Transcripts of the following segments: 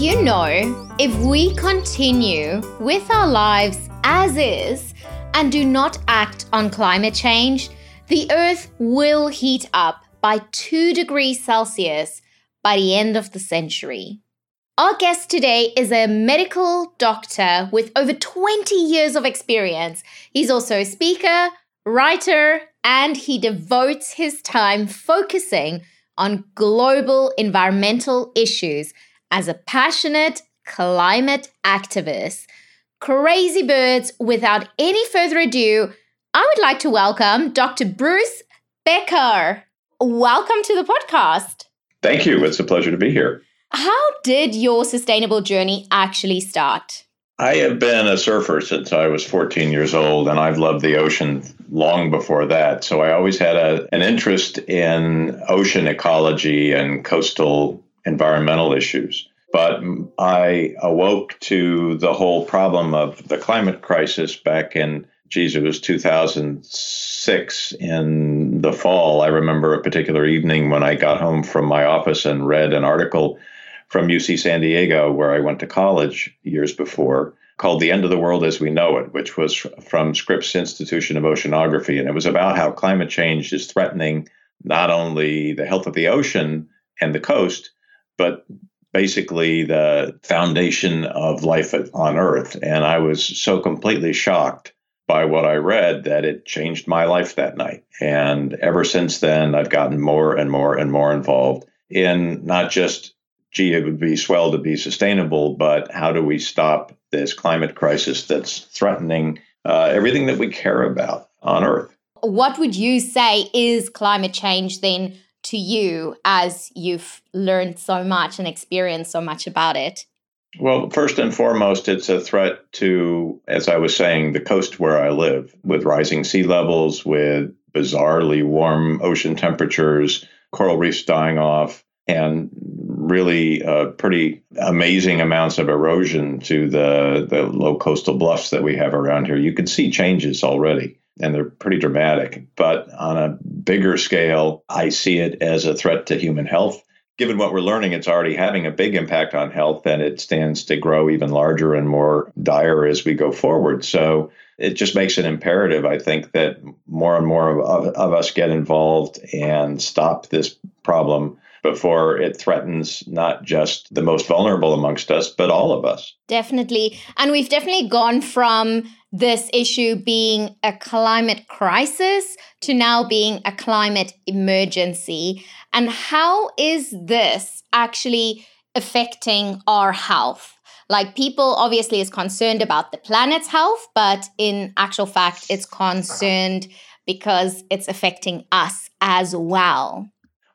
You know if we continue with our lives as is and do not act on climate change, the Earth will heat up by 2 degrees Celsius by the end of the century? Our guest today is a medical doctor with over 20 years of experience. He's also a speaker, writer, and he devotes his time focusing on global environmental issues as a passionate climate activist. Crazy birds, without any further ado, I would like to welcome Dr. Bruce Becker. Welcome to the podcast. Thank you. It's a pleasure to be here. How did your sustainable journey actually start? I have been a surfer since I was 14 years old, and I've loved the ocean long before that. So I always had a, an interest in ocean ecology and coastal environmental issues. But I awoke to the whole problem of the climate crisis back in, geez, it was 2006 in the fall. I remember a particular evening when I got home from my office and read an article from UC San Diego, where I went to college years before, called The End of the World as We Know It, which was from Scripps Institution of Oceanography. And it was about how climate change is threatening not only the health of the ocean and the coast, but basically the foundation of life on Earth. And I was so completely shocked by what I read that it changed my life that night. And ever since then, I've gotten more and more and more involved in not just gee, it would be swell to be sustainable, but how do we stop this climate crisis that's threatening uh, everything that we care about on Earth? What would you say is climate change then to you as you've learned so much and experienced so much about it? Well, first and foremost, it's a threat to, as I was saying, the coast where I live, with rising sea levels, with bizarrely warm ocean temperatures, coral reefs dying off, and really uh, pretty amazing amounts of erosion to the, the low coastal bluffs that we have around here. You can see changes already, and they're pretty dramatic. But on a bigger scale, I see it as a threat to human health. Given what we're learning, it's already having a big impact on health, and it stands to grow even larger and more dire as we go forward. So it just makes it imperative, I think, that more and more of, of us get involved and stop this problem before it threatens not just the most vulnerable amongst us, but all of us. Definitely. And we've definitely gone from this issue being a climate crisis to now being a climate emergency. And how is this actually affecting our health? Like people obviously is concerned about the planet's health, but in actual fact, it's concerned because it's affecting us as well.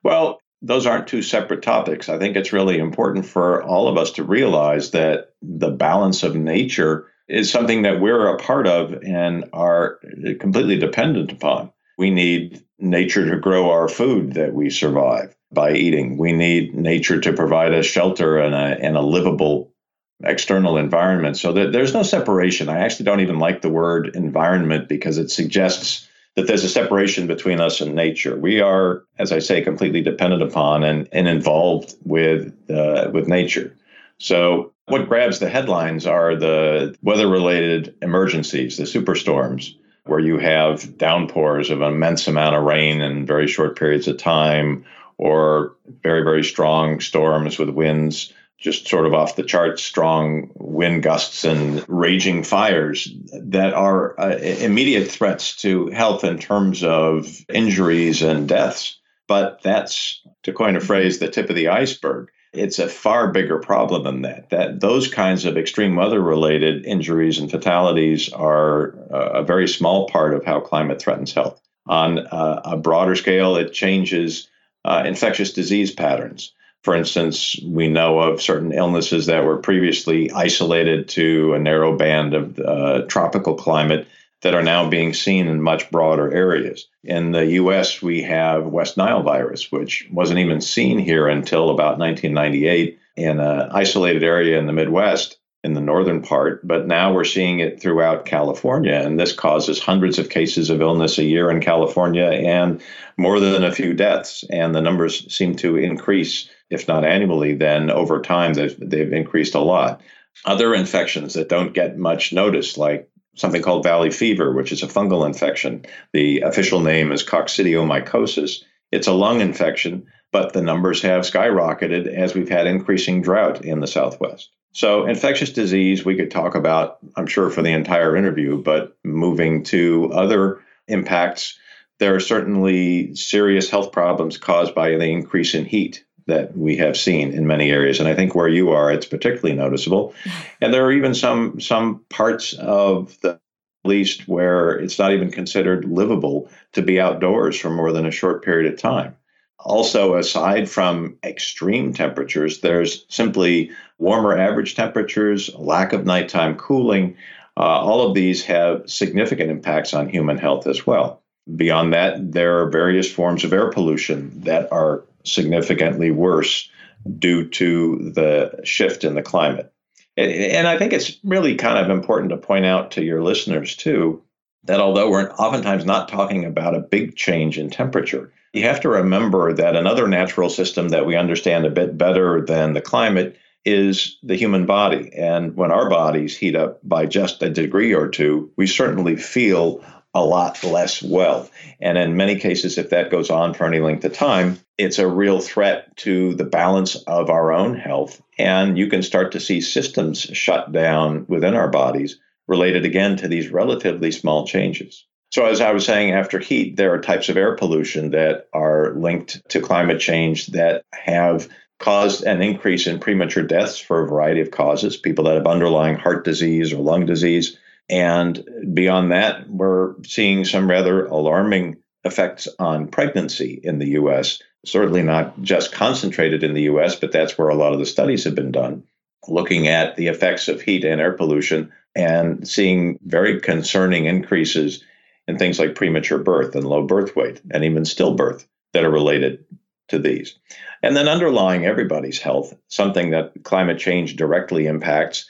Well, those aren't two separate topics. I think it's really important for all of us to realize that the balance of nature is something that we're a part of and are completely dependent upon. We need nature to grow our food that we survive by eating. We need nature to provide us shelter and a, and a livable external environment so that there's no separation. I actually don't even like the word environment because it suggests that there's a separation between us and nature. We are, as I say, completely dependent upon and, and involved with uh, with nature. So what grabs the headlines are the weather related emergencies, the superstorms, where you have downpours of an immense amount of rain in very short periods of time, or very, very strong storms with winds just sort of off the charts strong wind gusts and raging fires that are uh, immediate threats to health in terms of injuries and deaths. But that's, to coin a phrase, the tip of the iceberg. It's a far bigger problem than that. That those kinds of extreme weather-related injuries and fatalities are a very small part of how climate threatens health. On uh, a broader scale, it changes uh, infectious disease patterns. For instance, we know of certain illnesses that were previously isolated to a narrow band of uh, tropical climate that are now being seen in much broader areas. In the US, we have West Nile virus, which wasn't even seen here until about 1998 in an isolated area in the Midwest in the northern part, but now we're seeing it throughout California. And this causes hundreds of cases of illness a year in California and more than a few deaths. And the numbers seem to increase, if not annually, then over time they've, they've increased a lot. Other infections that don't get much notice, like something called valley fever, which is a fungal infection. The official name is coccidiomycosis. It's a lung infection, but the numbers have skyrocketed as we've had increasing drought in the Southwest. So, infectious disease, we could talk about, I'm sure, for the entire interview, but moving to other impacts, there are certainly serious health problems caused by the increase in heat that we have seen in many areas. And I think where you are, it's particularly noticeable. And there are even some some parts of the least where it's not even considered livable to be outdoors for more than a short period of time. Also, aside from extreme temperatures, there's simply warmer average temperatures, lack of nighttime cooling. Uh, all of these have significant impacts on human health as well. Beyond that, there are various forms of air pollution that are significantly worse due to the shift in the climate. And I think it's really kind of important to point out to your listeners, too, that although we're oftentimes not talking about a big change in temperature, you have to remember that another natural system that we understand a bit better than the climate is the human body. And when our bodies heat up by just a degree or two, we certainly feel a lot less well. And in many cases, if that goes on for any length of time, it's a real threat to the balance of our own health. And you can start to see systems shut down within our bodies related again to these relatively small changes. So, as I was saying, after heat, there are types of air pollution that are linked to climate change that have caused an increase in premature deaths for a variety of causes, people that have underlying heart disease or lung disease. And beyond that, we're seeing some rather alarming effects on pregnancy in the US. Certainly not just concentrated in the US, but that's where a lot of the studies have been done, looking at the effects of heat and air pollution and seeing very concerning increases in things like premature birth and low birth weight and even stillbirth that are related to these. And then underlying everybody's health, something that climate change directly impacts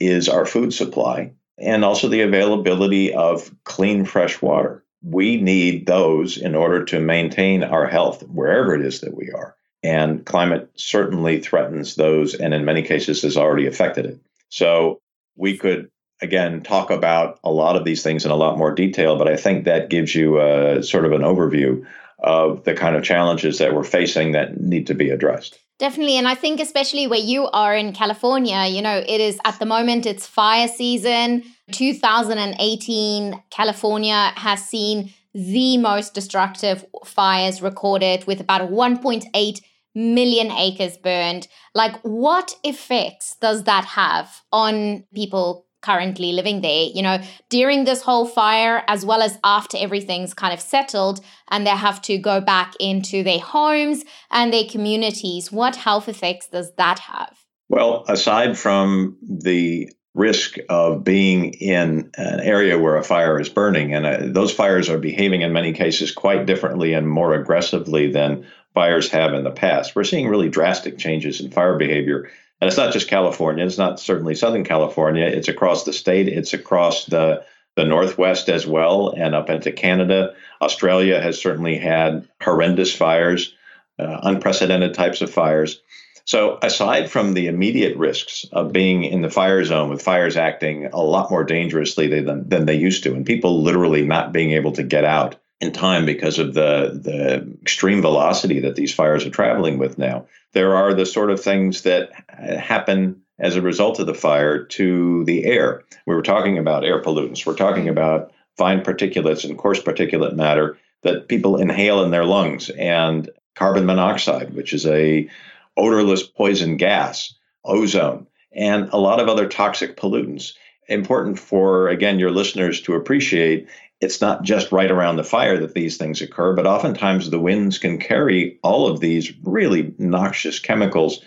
is our food supply and also the availability of clean, fresh water. We need those in order to maintain our health wherever it is that we are. And climate certainly threatens those, and in many cases has already affected it. So we could again talk about a lot of these things in a lot more detail, but I think that gives you a, sort of an overview of the kind of challenges that we're facing that need to be addressed. Definitely. And I think, especially where you are in California, you know, it is at the moment, it's fire season. 2018, California has seen the most destructive fires recorded with about 1.8 million acres burned. Like, what effects does that have on people currently living there, you know, during this whole fire, as well as after everything's kind of settled and they have to go back into their homes and their communities, what health effects does that have? Well, aside from the risk of being in an area where a fire is burning, and uh, those fires are behaving in many cases quite differently and more aggressively than fires have in the past. We're seeing really drastic changes in fire behavior and it's not just California. It's not certainly Southern California. It's across the state. It's across the the Northwest as well, and up into Canada. Australia has certainly had horrendous fires, uh, unprecedented types of fires. So, aside from the immediate risks of being in the fire zone, with fires acting a lot more dangerously than, than they used to, and people literally not being able to get out in time because of the the extreme velocity that these fires are traveling with now. There are the sort of things that uh, happen as a result of the fire to the air. We were talking about air pollutants. We're talking mm-hmm. about fine particulates and coarse particulate matter that people inhale in their lungs and carbon monoxide, which is a odorless poison gas, ozone, and a lot of other toxic pollutants. Important for, again, your listeners to appreciate it's not just right around the fire that these things occur, but oftentimes the winds can carry all of these really noxious chemicals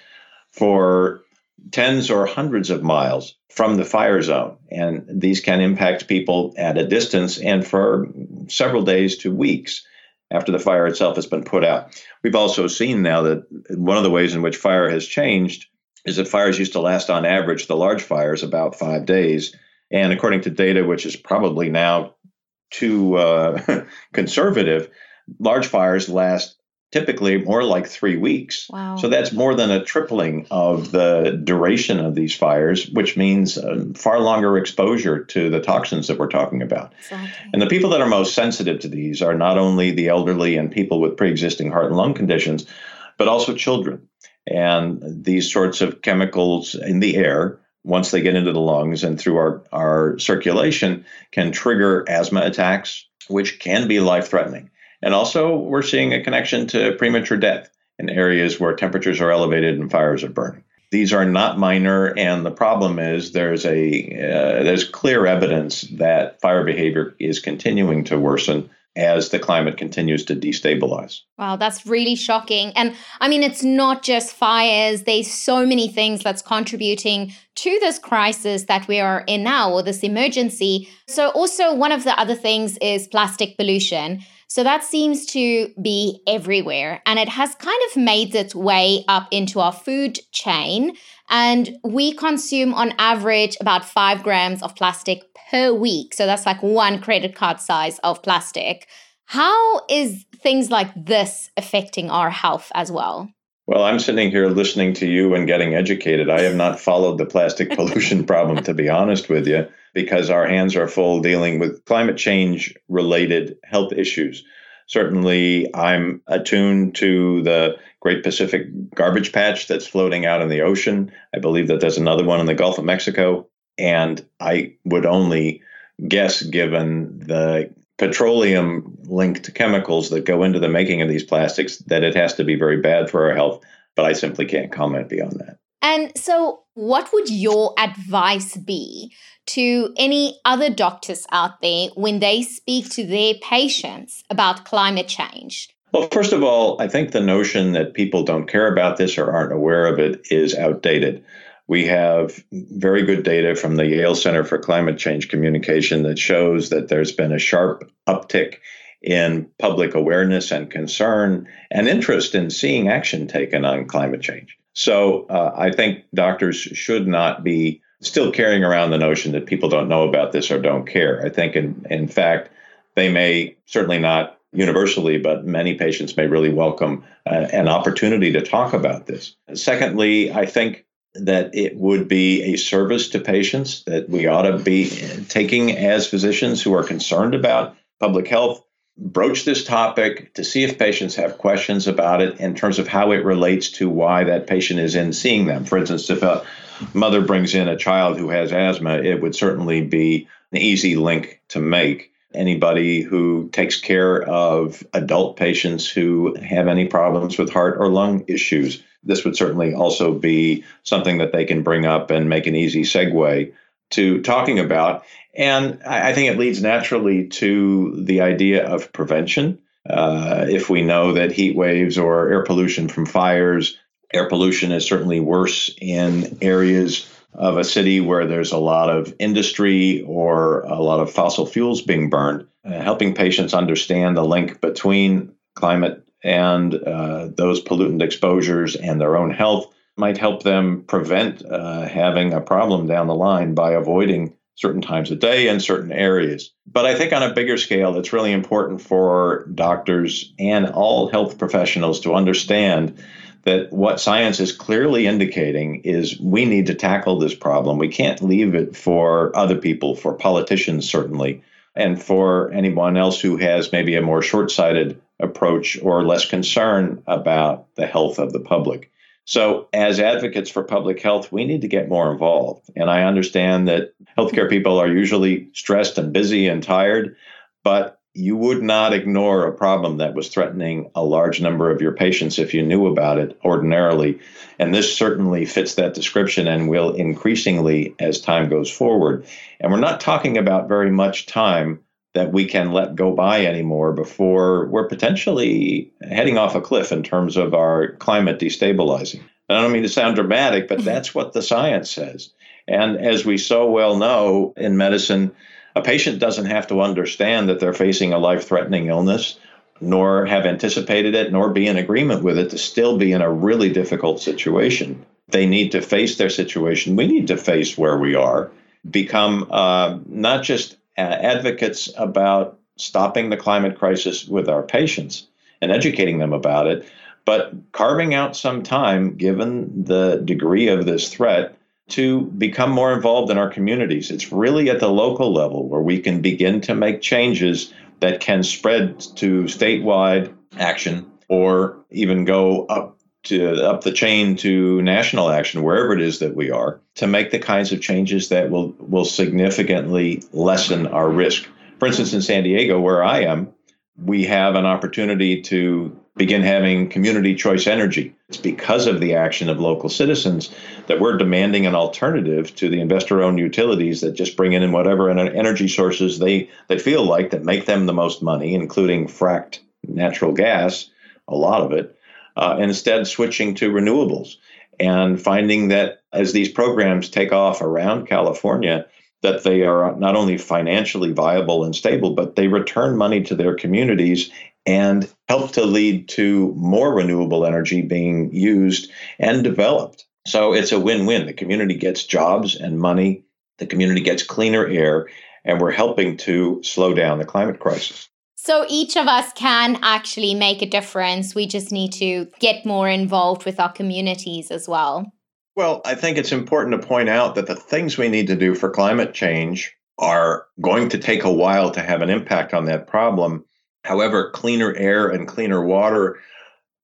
for tens or hundreds of miles from the fire zone. And these can impact people at a distance and for several days to weeks after the fire itself has been put out. We've also seen now that one of the ways in which fire has changed is that fires used to last on average, the large fires, about five days. And according to data, which is probably now too uh, conservative, large fires last typically more like three weeks. Wow. So that's more than a tripling of the duration of these fires, which means uh, far longer exposure to the toxins that we're talking about. Exactly. And the people that are most sensitive to these are not only the elderly and people with pre existing heart and lung conditions, but also children. And these sorts of chemicals in the air, once they get into the lungs and through our, our circulation, can trigger asthma attacks, which can be life threatening. And also, we're seeing a connection to premature death in areas where temperatures are elevated and fires are burning. These are not minor, and the problem is there's a uh, there's clear evidence that fire behavior is continuing to worsen as the climate continues to destabilize. Wow, that's really shocking. And I mean, it's not just fires, there's so many things that's contributing to this crisis that we are in now, or this emergency. So, also, one of the other things is plastic pollution. So that seems to be everywhere and it has kind of made its way up into our food chain. And we consume on average about five grams of plastic per week. So that's like one credit card size of plastic. How is things like this affecting our health as well? Well, I'm sitting here listening to you and getting educated. I have not followed the plastic pollution problem, to be honest with you, because our hands are full dealing with climate change related health issues. Certainly, I'm attuned to the Great Pacific Garbage Patch that's floating out in the ocean. I believe that there's another one in the Gulf of Mexico. And I would only guess, given the petroleum linked chemicals that go into the making of these plastics that it has to be very bad for our health, but I simply can't comment beyond that. And so, what would your advice be to any other doctors out there when they speak to their patients about climate change? Well, first of all, I think the notion that people don't care about this or aren't aware of it is outdated. We have very good data from the Yale Center for Climate Change Communication that shows that there's been a sharp uptick in public awareness and concern and interest in seeing action taken on climate change. So uh, I think doctors should not be still carrying around the notion that people don't know about this or don't care. I think, in, in fact, they may certainly not universally, but many patients may really welcome uh, an opportunity to talk about this. Secondly, I think that it would be a service to patients that we ought to be taking as physicians who are concerned about public health broach this topic to see if patients have questions about it in terms of how it relates to why that patient is in seeing them. For instance, if a mother brings in a child who has asthma, it would certainly be an easy link to make. Anybody who takes care of adult patients who have any problems with heart or lung issues, this would certainly also be something that they can bring up and make an easy segue to talking about. And I think it leads naturally to the idea of prevention. Uh, if we know that heat waves or air pollution from fires, air pollution is certainly worse in areas of a city where there's a lot of industry or a lot of fossil fuels being burned, uh, helping patients understand the link between climate and uh, those pollutant exposures and their own health might help them prevent uh, having a problem down the line by avoiding certain times of day and certain areas. But I think on a bigger scale, it's really important for doctors and all health professionals to understand that what science is clearly indicating is we need to tackle this problem. We can't leave it for other people, for politicians, certainly, and for anyone else who has maybe a more short sighted approach or less concern about the health of the public. So, as advocates for public health, we need to get more involved. And I understand that healthcare mm-hmm. people are usually stressed and busy and tired, but you would not ignore a problem that was threatening a large number of your patients if you knew about it ordinarily. And this certainly fits that description and will increasingly as time goes forward. And we're not talking about very much time that we can let go by anymore before we're potentially heading off a cliff in terms of our climate destabilizing. And I don't mean to sound dramatic, but that's what the science says. And as we so well know in medicine, a patient doesn't have to understand that they're facing a life threatening illness, nor have anticipated it, nor be in agreement with it to still be in a really difficult situation. They need to face their situation. We need to face where we are, become uh, not just Uh, advocates about stopping the climate crisis with our patients and educating them about it, but carving out some time, given the degree of this threat, to become more involved in our communities. It's really at the local level where we can begin to make changes that can spread to statewide action or even go up to up the chain to national action wherever it is that we are to make the kinds of changes that will will significantly lessen our risk. For instance, in San Diego where I am, we have an opportunity to begin having community choice energy. It's because of the action of local citizens that we're demanding an alternative to the investor owned utilities that just bring in whatever energy sources they, they feel like that make them the most money, including fracked natural gas, a lot of it, uh, instead switching to renewables and finding that as these programs take off around California, that they are not only financially viable and stable, but they return money to their communities and help to lead to more renewable energy being used and developed. So it's a win win. The community gets jobs and money, the community gets cleaner air, and we're helping to slow down the climate crisis. So each of us can actually make a difference. We just need to get more involved with our communities as well. Well, I think it's important to point out that the things we need to do for climate change are going to take a while to have an impact on that problem. However, cleaner air and cleaner water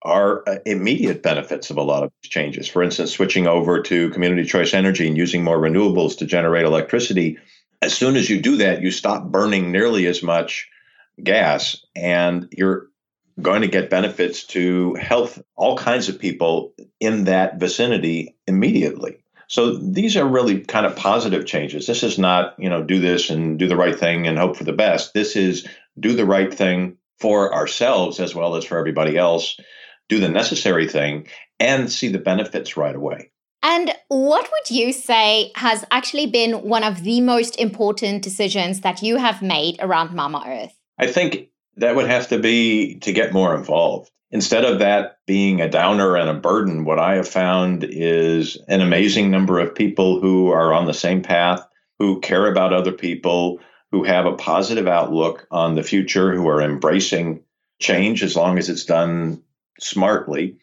are uh, immediate benefits of a lot of these changes. For instance, switching over to community choice energy and using more renewables to generate electricity. As soon as you do that, you stop burning nearly as much gas and you're going to get benefits to health, all kinds of people in that vicinity immediately. So these are really kind of positive changes. This is not, you know, do this and do the right thing and hope for the best. This is do the right thing for ourselves as well as for everybody else, do the necessary thing and see the benefits right away. And what would you say has actually been one of the most important decisions that you have made around Mama Earth? I think that would have to be to get more involved. Instead of that being a downer and a burden, what I have found is an amazing number of people who are on the same path, who care about other people, who have a positive outlook on the future, who are embracing change as long as it's done smartly.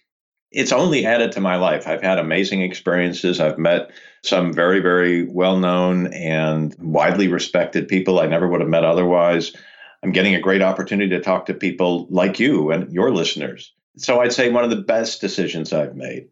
It's only added to my life. I've had amazing experiences. I've met some very, very well known and widely respected people I never would have met otherwise. I'm getting a great opportunity to talk to people like you and your listeners. So I'd say one of the best decisions I've made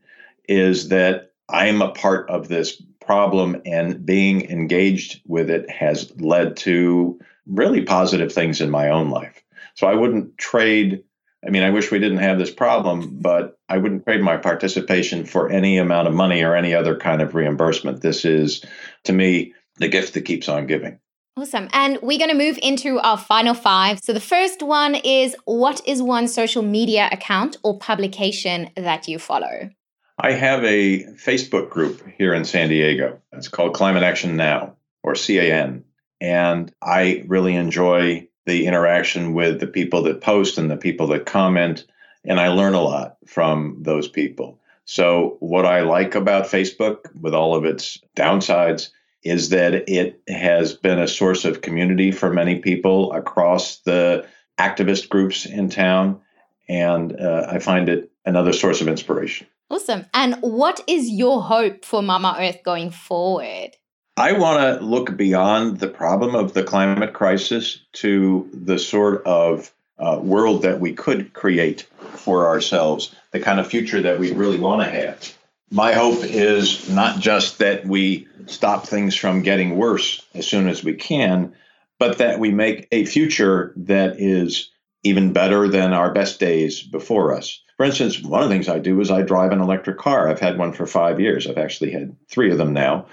is that I'm a part of this problem and being engaged with it has led to really positive things in my own life. So I wouldn't trade. I mean, I wish we didn't have this problem, but I wouldn't trade my participation for any amount of money or any other kind of reimbursement. This is, to me, the gift that keeps on giving. Awesome. And we're going to move into our final five. So the first one is what is one social media account or publication that you follow? I have a Facebook group here in San Diego. It's called Climate Action Now or CAN. And I really enjoy the interaction with the people that post and the people that comment. And I learn a lot from those people. So, what I like about Facebook, with all of its downsides, is that it has been a source of community for many people across the activist groups in town. And uh, I find it another source of inspiration. Awesome. And what is your hope for Mama Earth going forward? I want to look beyond the problem of the climate crisis to the sort of uh, world that we could create for ourselves, the kind of future that we really want to have my hope is not just that we stop things from getting worse as soon as we can, but that we make a future that is even better than our best days before us. For instance, one of the things I do is I drive an electric car. I've had one for five years. I've actually had three of them now.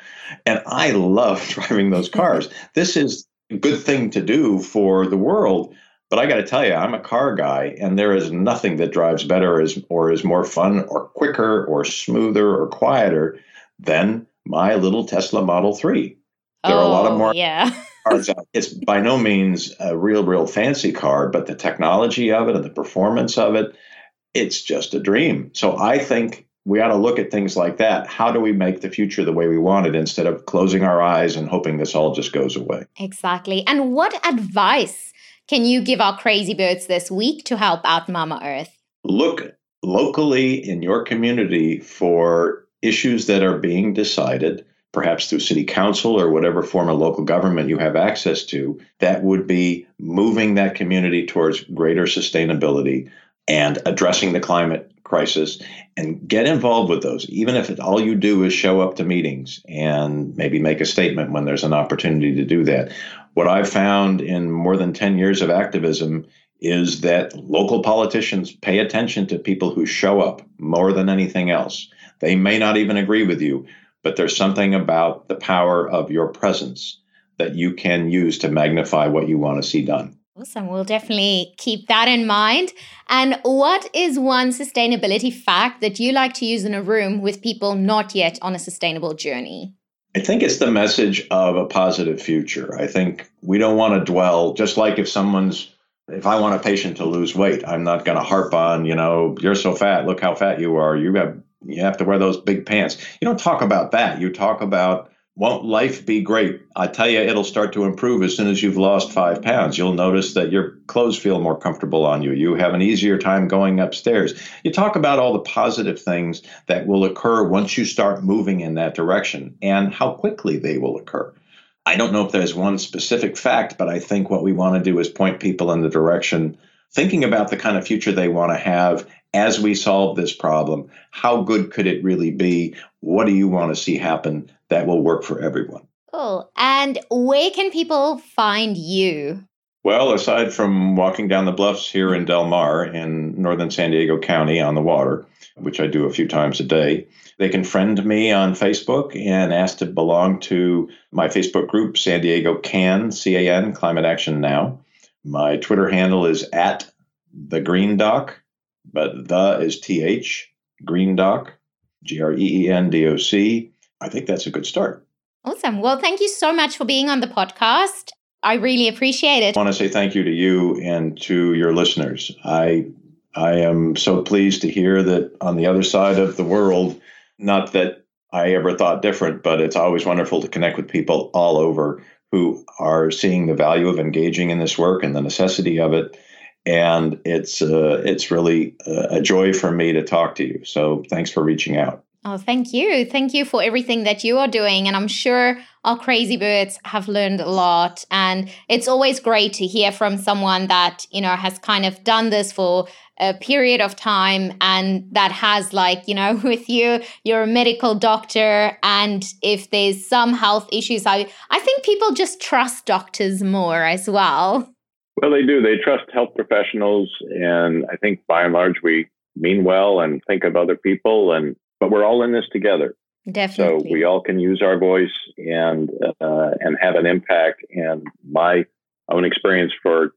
And I love driving those cars. this is a good thing to do for the world. But I got to tell you, I'm a car guy, and there is nothing that drives better or is, or is more fun or quicker or smoother or quieter than my little Tesla Model 3. There oh, are a lot of oh, more yeah. cars out. It's by no means a real, real fancy car, but the technology of it and the performance of it, it's just a dream. So I think we ought to look at things like that. How do we make the future the way we want it instead of closing our eyes and hoping this all just goes away? Exactly. And what advice can you give our crazy birds this week to help out Mama Earth? Look locally in your community for issues that are being decided, perhaps through city council or whatever form of local government you have access to, that would be moving that community towards greater sustainability and addressing the climate crisis and get involved with those even if it, all you do is show up to meetings and maybe make a statement when there's an opportunity to do that. What i've found in more than 10 years of activism is that local politicians pay attention to people who show up more than anything else. They may not even agree with you but there's something about the power of your presence that you can use to magnify what you want to see done Awesome. We'll definitely keep that in mind. And what is one sustainability fact that you like to use in a room with people not yet on a sustainable journey? I think it's the message of a positive future. I think we don't want to dwell, just like if someone's, if I want a patient to lose weight, I'm not going to harp on, you know, you're so fat, look how fat you are. You have, you have to wear those big pants. You don't talk about that. You talk about won't life be great? I tell you, it'll start to improve as soon as you've lost five pounds. You'll notice that your clothes feel more comfortable on you. You have an easier time going upstairs. You talk about all the positive things that will occur once you start moving in that direction and how quickly they will occur. I don't know if there's one specific fact, but I think what we want to do is point people in the direction, thinking about the kind of future they want to have as we solve this problem. How good could it really be? What do you want to see happen? that will work for everyone. Cool. And where can people find you? Well, aside from walking down the bluffs here in Del Mar in northern San Diego County on the water, which I do a few times a day, they can friend me on Facebook and ask to belong to my Facebook group, San Diego CAN, C A N, Climate Action Now. My Twitter handle is at the Green Doc, but the is T H, Green Doc, G R E E N D O C. I think that's a good start. Awesome. Well, thank you so much for being on the podcast. I really appreciate it. I want to say thank you to you and to your listeners. I I am so pleased to hear that on the other side of the world, not that I ever thought different, but it's always wonderful to connect with people all over who are seeing the value of engaging in this work and the necessity of it. And it's uh, it's really a joy for me to talk to you. So thanks for reaching out. Oh, thank you. Thank you for everything that you are doing. And I'm sure our crazy birds have learned a lot. And it's always great to hear from someone that, you know, has kind of done this for a period of time and that has, like, you know, with you, you're a medical doctor. And if there's some health issues, I, I think people just trust doctors more as well. Well, they do. They trust health professionals. And I think by and large, we mean well and think of other people and but we're all in this together. Definitely. So we all can use our voice and uh, and have an impact. And my own experience for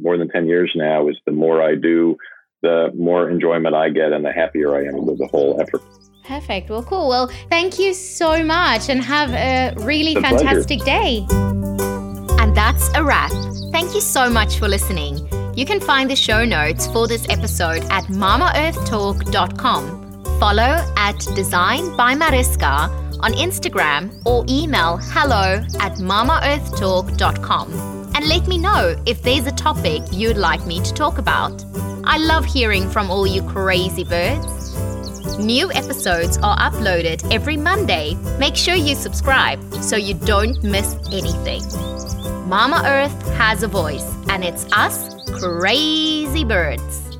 more than ten years now is the more I do, the more enjoyment I get, and the happier I am with the whole effort. Perfect. Well, cool. Well, thank you so much, and have a really fantastic day. And that's a wrap. Thank you so much for listening. You can find the show notes for this episode at mamaearthtalk.com follow at Design by Mariska on Instagram or email hello at mamaearthtalk.com and let me know if there's a topic you'd like me to talk about. I love hearing from all you crazy birds. New episodes are uploaded every Monday. Make sure you subscribe so you don't miss anything. Mama Earth has a voice, and it's us, crazy birds.